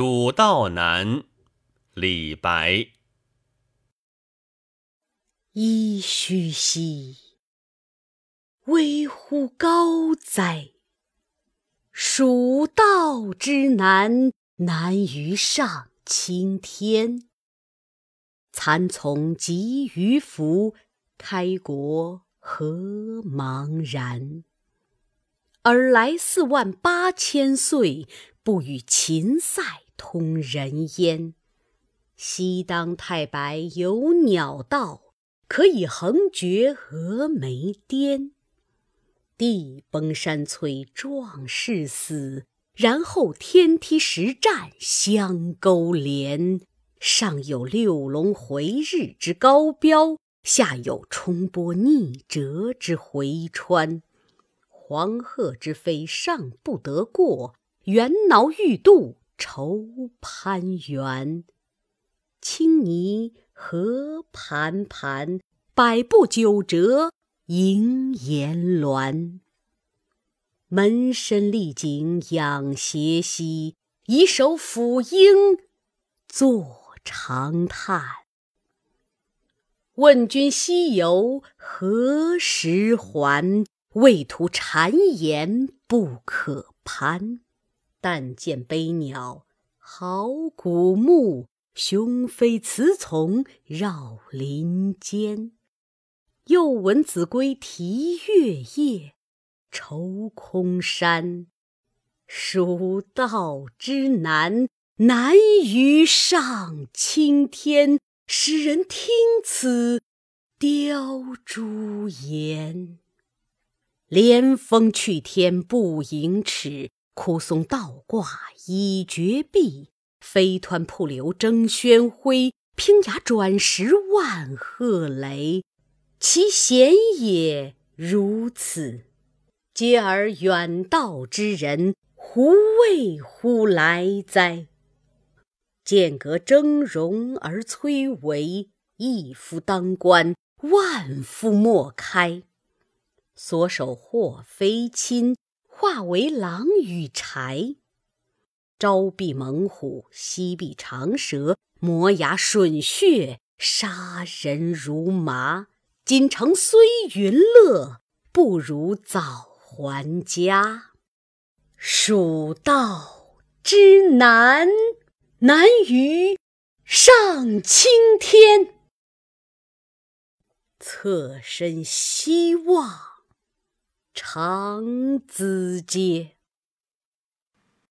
蜀道难，李白。噫吁兮，危乎高哉！蜀道之难，难于上青天。蚕丛及鱼凫，开国何茫然！尔来四万八千岁，不与秦塞通人烟。西当太白有鸟道。可以横绝峨眉巅，地崩山摧壮士死，然后天梯石栈相钩连。上有六龙回日之高标，下有冲波逆折之回川。黄鹤之飞尚不得过，猿猱欲度愁攀援。青泥。何盘盘，百步九折萦岩峦。门深丽景仰斜溪，以手抚膺坐长叹。问君西游何时还？畏途谗言不可攀。但见悲鸟号古木。雄飞雌从绕林间，又闻子规啼月夜，愁空山。蜀道之难，难于上青天。使人听此凋朱颜。连峰去天不盈尺，枯松倒挂倚绝壁。飞湍瀑流争喧哗，平崖转石万壑雷。其险也如此，嗟尔远道之人，胡为乎来哉？剑阁峥嵘而崔嵬，一夫当关，万夫莫开。所守或非亲，化为狼与豺。朝避猛虎，夕避长蛇，磨牙吮血，杀人如麻。锦城虽云乐，不如早还家。蜀道之难，难于上青天。侧身西望，长咨嗟。